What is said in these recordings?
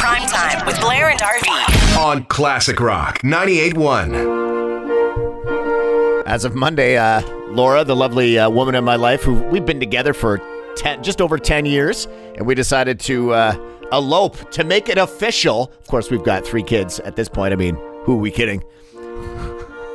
Prime time with Blair and RV. on Classic Rock 98.1. As of Monday, uh, Laura, the lovely uh, woman in my life, who we've been together for 10, just over 10 years, and we decided to uh, elope to make it official. Of course, we've got three kids at this point. I mean, who are we kidding?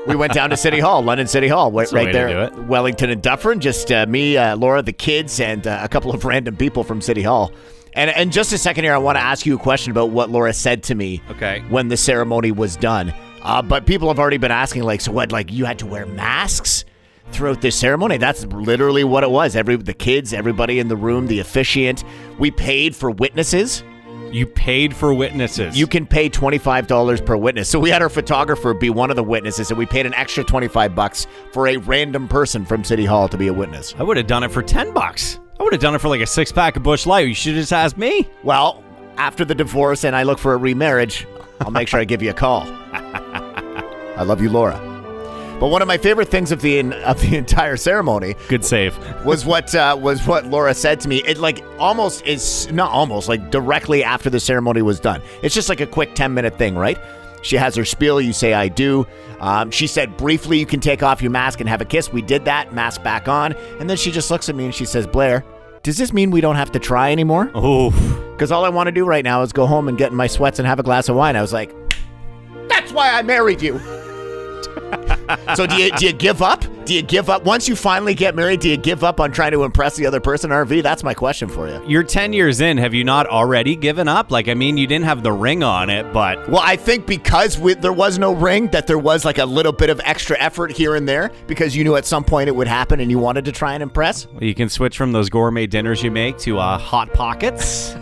We went down to City Hall, London City Hall, right, right there. Wellington and Dufferin. Just uh, me, uh, Laura, the kids, and uh, a couple of random people from City Hall. And in just a second here, I want to ask you a question about what Laura said to me Okay. when the ceremony was done. Uh, but people have already been asking, like, so what? Like, you had to wear masks throughout this ceremony? That's literally what it was. Every the kids, everybody in the room, the officiant. We paid for witnesses. You paid for witnesses. You can pay twenty five dollars per witness. So we had our photographer be one of the witnesses, and we paid an extra twenty five bucks for a random person from City Hall to be a witness. I would have done it for 10 bucks. I would have done it for like a six pack of Busch Light. You should have just asked me. Well, after the divorce and I look for a remarriage, I'll make sure I give you a call. I love you, Laura. But one of my favorite things of the of the entire ceremony Good save. was what uh, was what Laura said to me. It like almost is not almost like directly after the ceremony was done. It's just like a quick ten minute thing, right? She has her spiel. You say I do. Um, she said briefly you can take off your mask and have a kiss. We did that. Mask back on, and then she just looks at me and she says, Blair, does this mean we don't have to try anymore? Oh, Because all I want to do right now is go home and get in my sweats and have a glass of wine. I was like, that's why I married you. so do you do you give up? Do you give up once you finally get married? Do you give up on trying to impress the other person? RV, that's my question for you. you're 10 years in. Have you not already given up? Like, I mean, you didn't have the ring on it, but Well, I think because we, there was no ring, that there was like a little bit of extra effort here and there because you knew at some point it would happen and you wanted to try and impress. you can switch from those gourmet dinners you make to uh, hot pockets.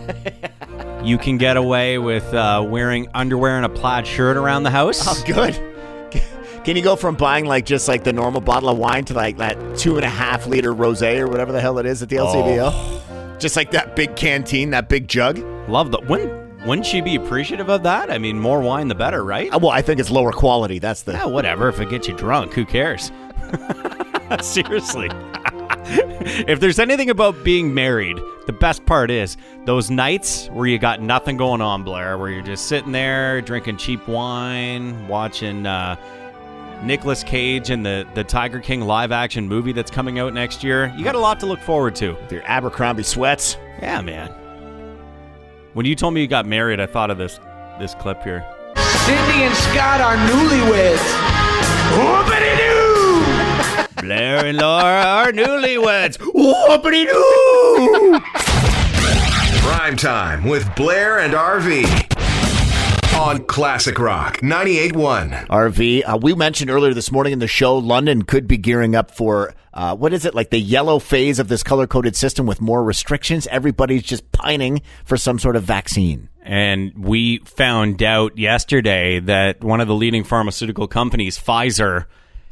you can get away with uh, wearing underwear and a plaid shirt around the house. Oh, good. Can you go from buying like just like the normal bottle of wine to like that two and a half liter rosé or whatever the hell it is at the LCBO? Just like that big canteen, that big jug. Love that. wouldn't wouldn't she be appreciative of that? I mean, more wine the better, right? Uh, Well, I think it's lower quality. That's the. Yeah, whatever. If it gets you drunk, who cares? Seriously. if there's anything about being married, the best part is those nights where you got nothing going on, Blair, where you're just sitting there drinking cheap wine, watching uh, Nicolas Cage and the, the Tiger King live action movie that's coming out next year. You got a lot to look forward to. With your Abercrombie sweats. Yeah, man. When you told me you got married, I thought of this this clip here. Cindy and Scott are newlyweds. Whoopity-doo! Blair and Laura are newlyweds. Whoopity-doo! Prime time with Blair and RV on Classic Rock 98.1. RV, uh, we mentioned earlier this morning in the show, London could be gearing up for uh, what is it like the yellow phase of this color coded system with more restrictions. Everybody's just pining for some sort of vaccine. And we found out yesterday that one of the leading pharmaceutical companies, Pfizer,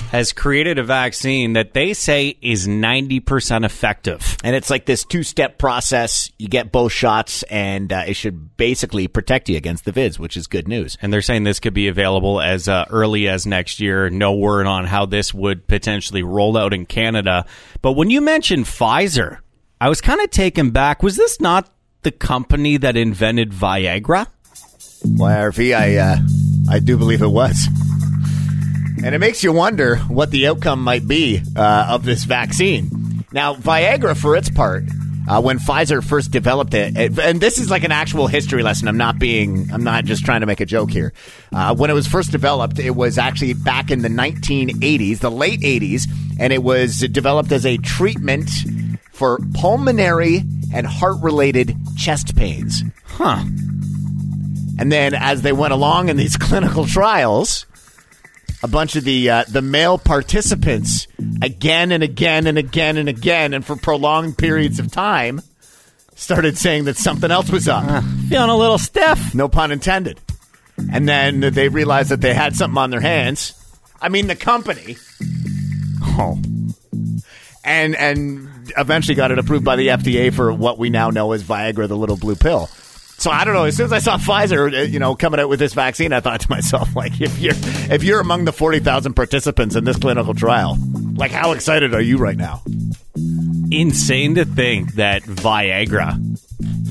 has created a vaccine that they say is 90% effective. And it's like this two step process. You get both shots, and uh, it should basically protect you against the vids, which is good news. And they're saying this could be available as uh, early as next year. No word on how this would potentially roll out in Canada. But when you mentioned Pfizer, I was kind of taken back. Was this not the company that invented Viagra? Well, RV, I, uh, I do believe it was. And it makes you wonder what the outcome might be uh, of this vaccine. Now, Viagra, for its part, uh, when Pfizer first developed it, it- and this is like an actual history lesson. I'm not being, I'm not just trying to make a joke here. Uh, when it was first developed, it was actually back in the 1980s, the late 80s, and it was developed as a treatment for pulmonary and heart related chest pains. Huh. And then as they went along in these clinical trials, a bunch of the uh, the male participants again and again and again and again and for prolonged periods of time started saying that something else was up. Feeling a little stiff. No pun intended. And then they realized that they had something on their hands. I mean, the company. Oh. And and eventually got it approved by the FDA for what we now know as Viagra, the little blue pill. So I don't know. As soon as I saw Pfizer, uh, you know, coming out with this vaccine, I thought to myself, like, if you're if you're among the forty thousand participants in this clinical trial, like, how excited are you right now? Insane to think that Viagra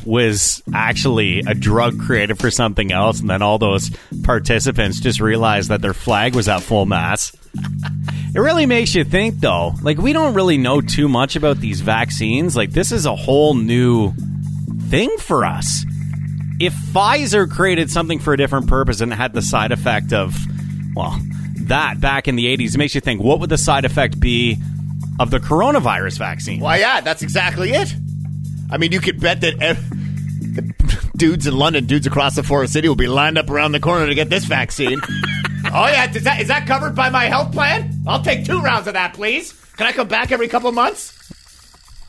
was actually a drug created for something else, and then all those participants just realized that their flag was at full mass. It really makes you think, though. Like, we don't really know too much about these vaccines. Like, this is a whole new thing for us. If Pfizer created something for a different purpose and had the side effect of, well, that back in the 80s, it makes you think, what would the side effect be of the coronavirus vaccine? Why, yeah, that's exactly it. I mean, you could bet that ev- dudes in London, dudes across the Forest City will be lined up around the corner to get this vaccine. oh, yeah, is that, is that covered by my health plan? I'll take two rounds of that, please. Can I come back every couple of months?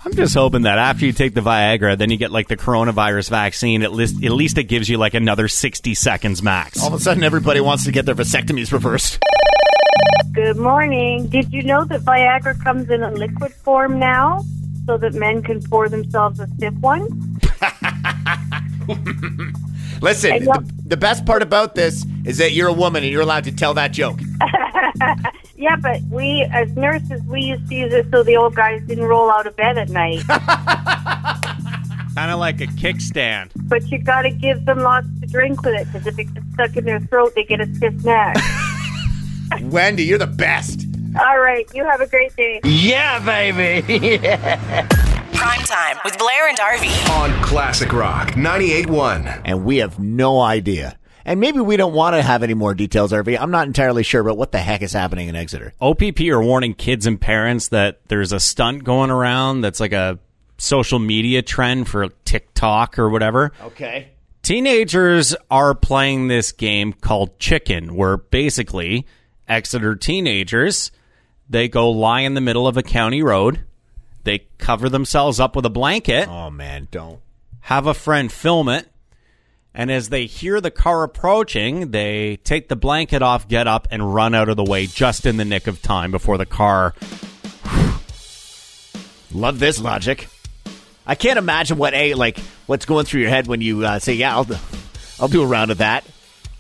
I'm just hoping that after you take the Viagra, then you get like the coronavirus vaccine. At least, at least it gives you like another 60 seconds max. All of a sudden, everybody wants to get their vasectomies reversed. Good morning. Did you know that Viagra comes in a liquid form now so that men can pour themselves a stiff one? Listen, the, the best part about this is that you're a woman and you're allowed to tell that joke. Yeah, but we, as nurses, we used to use it so the old guys didn't roll out of bed at night. Kind of like a kickstand. but you got to give them lots to drink with it because if it gets stuck in their throat, they get a stiff neck. Wendy, you're the best. All right, you have a great day. Yeah, baby. yeah. Prime time with Blair and RV. On Classic Rock 98.1. And we have no idea. And maybe we don't want to have any more details, RV. I'm not entirely sure about what the heck is happening in Exeter. OPP are warning kids and parents that there's a stunt going around that's like a social media trend for TikTok or whatever. Okay. Teenagers are playing this game called Chicken, where basically Exeter teenagers they go lie in the middle of a county road, they cover themselves up with a blanket, Oh, man, don't. have a friend film it, and as they hear the car approaching, they take the blanket off, get up, and run out of the way just in the nick of time before the car. Love this logic. I can't imagine what a like what's going through your head when you uh, say, "Yeah, I'll I'll do a round of that."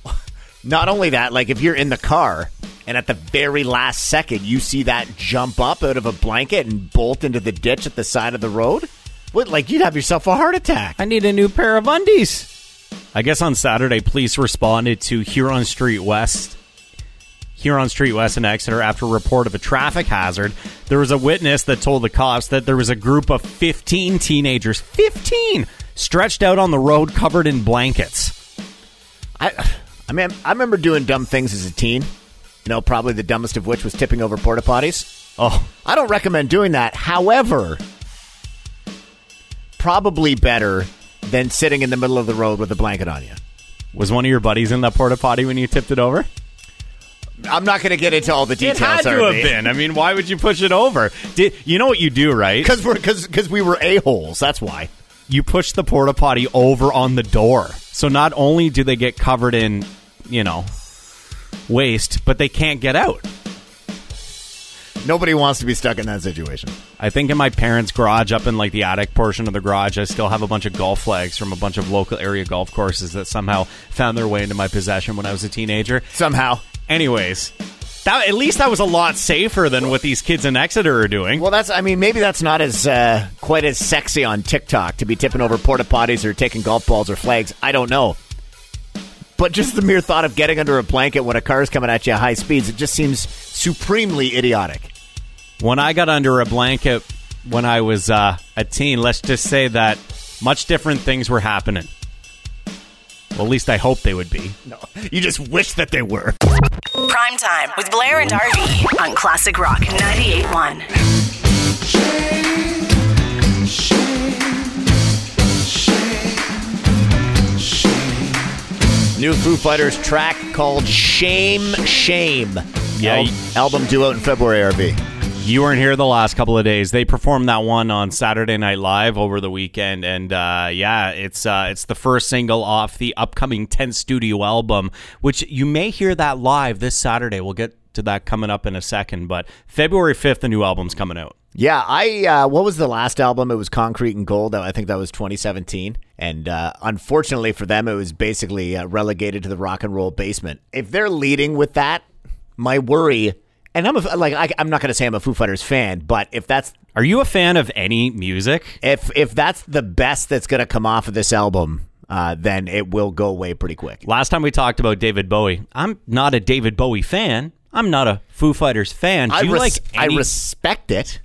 Not only that, like if you're in the car and at the very last second you see that jump up out of a blanket and bolt into the ditch at the side of the road, what like you'd have yourself a heart attack. I need a new pair of undies. I guess on Saturday, police responded to Huron Street West. Huron Street West in Exeter after a report of a traffic hazard. There was a witness that told the cops that there was a group of 15 teenagers, 15, stretched out on the road covered in blankets. I, I mean, I remember doing dumb things as a teen. You know, probably the dumbest of which was tipping over porta potties. Oh, I don't recommend doing that. However, probably better than sitting in the middle of the road with a blanket on you. was one of your buddies in that porta potty when you tipped it over? I'm not going to get into all the details. it had to have been. I mean, why would you push it over? Did you know what you do, right? because we're because we were a holes. That's why. you push the porta potty over on the door. So not only do they get covered in, you know, waste, but they can't get out. Nobody wants to be stuck in that situation. I think in my parents' garage, up in like the attic portion of the garage, I still have a bunch of golf flags from a bunch of local area golf courses that somehow found their way into my possession when I was a teenager. Somehow. Anyways, that at least that was a lot safer than what these kids in Exeter are doing. Well, that's. I mean, maybe that's not as uh, quite as sexy on TikTok to be tipping over porta potties or taking golf balls or flags. I don't know. But just the mere thought of getting under a blanket when a car is coming at you at high speeds, it just seems supremely idiotic. When I got under a blanket when I was uh, a teen, let's just say that much different things were happening. Well, at least I hope they would be. No, you just wish that they were. Prime time with Blair and RV on Classic Rock 98.1. New Foo Fighters track called Shame Shame. Yeah, Al- album due out in February, RV. You weren't here the last couple of days. They performed that one on Saturday Night Live over the weekend, and uh, yeah, it's uh, it's the first single off the upcoming 10th studio album, which you may hear that live this Saturday. We'll get to that coming up in a second, but February 5th, the new album's coming out. Yeah, I uh, what was the last album? It was Concrete and Gold. I think that was 2017. And uh, unfortunately for them, it was basically uh, relegated to the rock and roll basement. If they're leading with that, my worry And I'm a, like I, I'm not going to say I'm a Foo Fighters fan, but if that's Are you a fan of any music? if if that's the best that's going to come off of this album, uh, then it will go away pretty quick. Last time we talked about David Bowie, I'm not a David Bowie fan. I'm not a Foo Fighters fan. Do I, you res- like I respect it.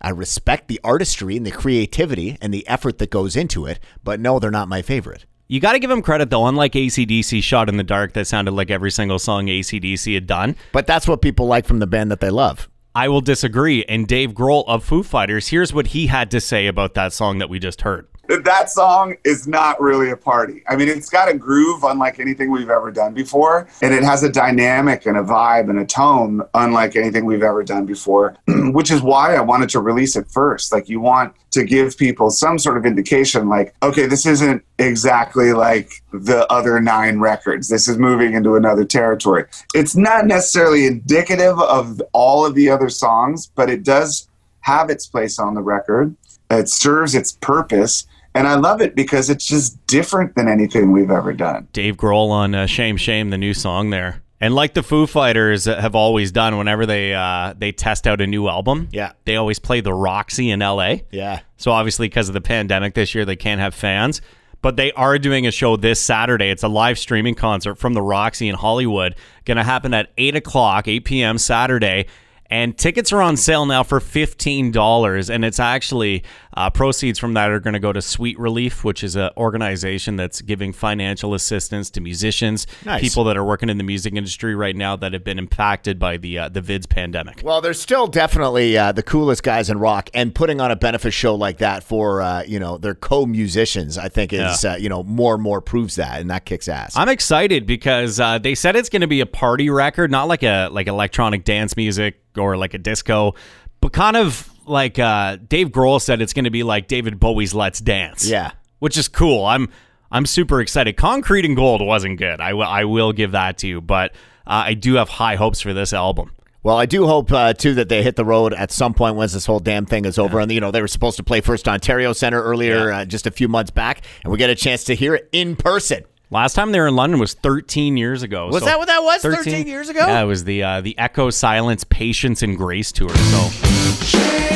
I respect the artistry and the creativity and the effort that goes into it, but no, they're not my favorite. You got to give him credit though. Unlike ACDC Shot in the Dark, that sounded like every single song ACDC had done. But that's what people like from the band that they love. I will disagree. And Dave Grohl of Foo Fighters, here's what he had to say about that song that we just heard. That song is not really a party. I mean, it's got a groove unlike anything we've ever done before, and it has a dynamic and a vibe and a tone unlike anything we've ever done before, which is why I wanted to release it first. Like, you want to give people some sort of indication, like, okay, this isn't exactly like the other nine records. This is moving into another territory. It's not necessarily indicative of all of the other songs, but it does have its place on the record. It serves its purpose. And I love it because it's just different than anything we've ever done. Dave Grohl on uh, "Shame Shame," the new song there, and like the Foo Fighters have always done, whenever they uh, they test out a new album, Yeah. they always play the Roxy in L.A. Yeah. So obviously, because of the pandemic this year, they can't have fans. But they are doing a show this Saturday. It's a live streaming concert from the Roxy in Hollywood. Going to happen at 8 o'clock, 8 p.m. Saturday. And tickets are on sale now for $15. And it's actually uh, proceeds from that are going to go to Sweet Relief, which is an organization that's giving financial assistance to musicians, Nice. people that are working in the music industry right now that have been impacted by the, uh, the VIDS pandemic. Well, they're still definitely uh, the coolest guys in rock, and putting on a benefit show like that for uh, you know their co-musicians, I think is uh, you know more and more proves that, and that kicks ass. I'm excited because uh, they said it's going to be a party record, not like a like electronic dance music or like a disco, but kind of like uh, Dave Grohl said it's going to be like David Bowie's "Let's Dance." Yeah. which is cool. I'm I'm super excited. Concrete and Gold wasn't good. I will I will give that to you, but uh, I do have high hopes for this album. Well, I do hope uh, too that they hit the road at some point once this whole damn thing is over. And you know they were supposed to play First Ontario Center earlier, uh, just a few months back, and we get a chance to hear it in person. Last time they were in London was 13 years ago. Was so- that what that was? 13 years ago? Yeah, it was the uh, the Echo Silence Patience and Grace tour. So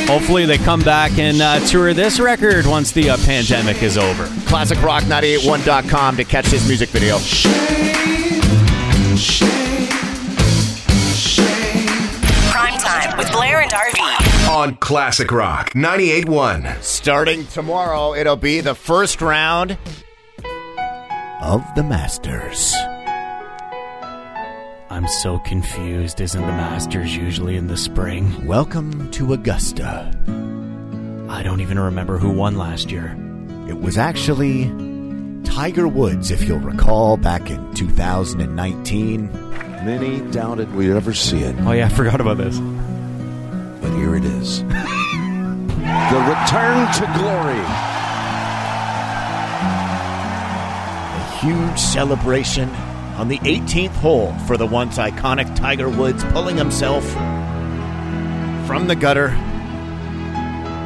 hopefully they come back and uh, tour this record once the uh, pandemic is over. ClassicRock981.com to catch this music video. Prime time with Blair and RV. On Classic Rock 98.1. Starting tomorrow, it'll be the first round of the Masters. I'm so confused. Isn't the Masters usually in the spring? Welcome to Augusta. I don't even remember who won last year. It was actually Tiger Woods, if you'll recall, back in 2019. Many doubted we'd ever see it, Oh yeah, I forgot about this. but here it is. the return to glory. A huge celebration on the 18th hole for the once iconic Tiger Woods, pulling himself from the gutter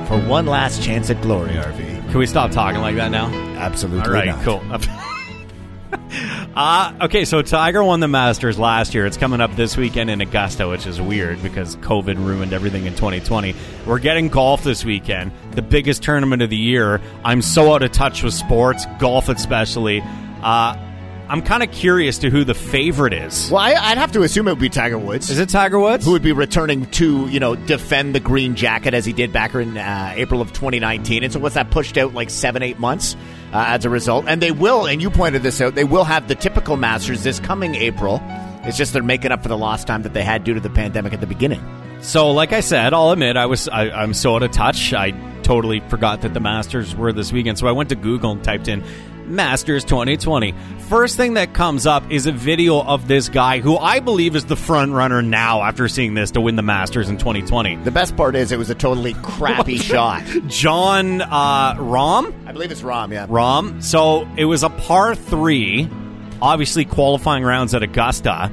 for one last chance at glory, RV. Can we stop talking like that now? Absolutely All right, not. cool. uh, okay, so Tiger won the Masters last year. It's coming up this weekend in Augusta, which is weird because COVID ruined everything in 2020. We're getting golf this weekend, the biggest tournament of the year. I'm so out of touch with sports, golf especially. Uh, I'm kind of curious to who the favorite is. Well, I, I'd have to assume it would be Tiger Woods. Is it Tiger Woods? who would be returning to, you know, defend the green jacket as he did back in uh, April of 2019. And so what's that pushed out like seven, eight months uh, as a result? And they will, and you pointed this out, they will have the typical Masters this coming April. It's just they're making up for the lost time that they had due to the pandemic at the beginning. So, like I said, I'll admit I was I, I'm so out of touch. I totally forgot that the Masters were this weekend. So I went to Google and typed in Masters 2020. First thing that comes up is a video of this guy who I believe is the front runner now after seeing this to win the Masters in 2020. The best part is it was a totally crappy shot. Jon uh, Rahm. I believe it's Rom, yeah. Rom. So it was a par three, obviously qualifying rounds at Augusta,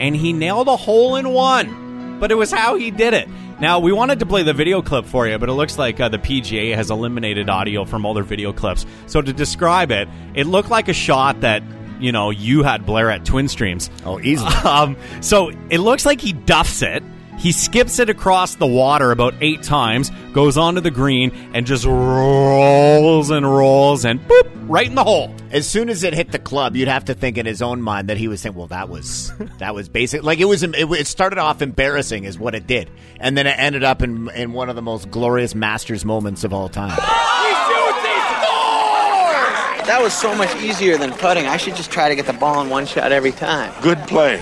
and he nailed a hole in one. But it was how he did it. Now we wanted to play the video clip for you, but it looks like uh, the PGA has eliminated audio from all their video clips. So to describe it, it looked like a shot that you know you had Blair at Twin Streams. Oh, easily. Um, so it looks like he duffs it. He skips it across the water about eight times, goes onto the green, and just rolls and rolls and boop, right in the hole. As soon as it hit the club, you'd have to think in his own mind that he was saying, "Well, that was that was basic." Like it was, it, it started off embarrassing, is what it did, and then it ended up in in one of the most glorious Masters moments of all time. That was so much easier than putting. I should just try to get the ball in one shot every time. Good play.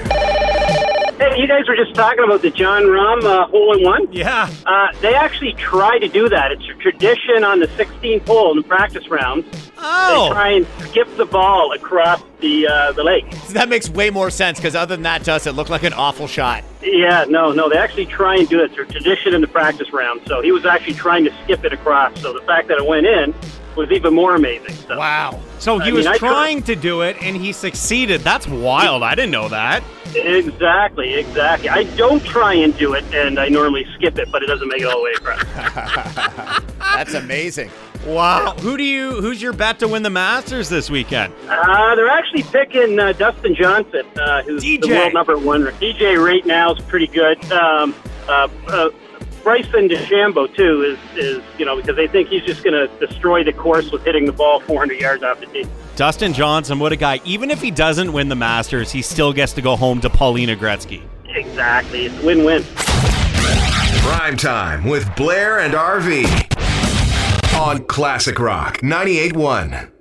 Hey, you guys were just talking about the Jon Rahm uh, hole in one. Yeah. Uh, they actually try to do that. It's a tradition on the 16th hole in the practice rounds. Oh. They try and skip the ball across the uh, the lake. That makes way more sense because other than that, to us, it looked like an awful shot. Yeah, no, no, they actually try and do it. It's a tradition in the practice round. So he was actually trying to skip it across. So the fact that it went in was even more amazing. So. Wow. So he I was mean, trying to do it and he succeeded. That's wild. I didn't know that. Exactly, exactly. I don't try and do it, and I normally skip it, but it doesn't make it all the way across. That's amazing. Wow. Who do you who's your bet to win the Masters this weekend? Uh, they're actually picking uh, Dustin Johnson, uh, who's the world number one. DJ right now is pretty good. Um, uh, uh, Bryson DeChambeau too is is you know because they think he's just going to destroy the course with hitting the ball 400 yards off the tee. Dustin Johnson, what a guy. Even if he doesn't win the Masters, he still gets to go home to Paulina Gretzky. Exactly, it's win-win. Prime time with Blair and RV on Classic Rock 98.1.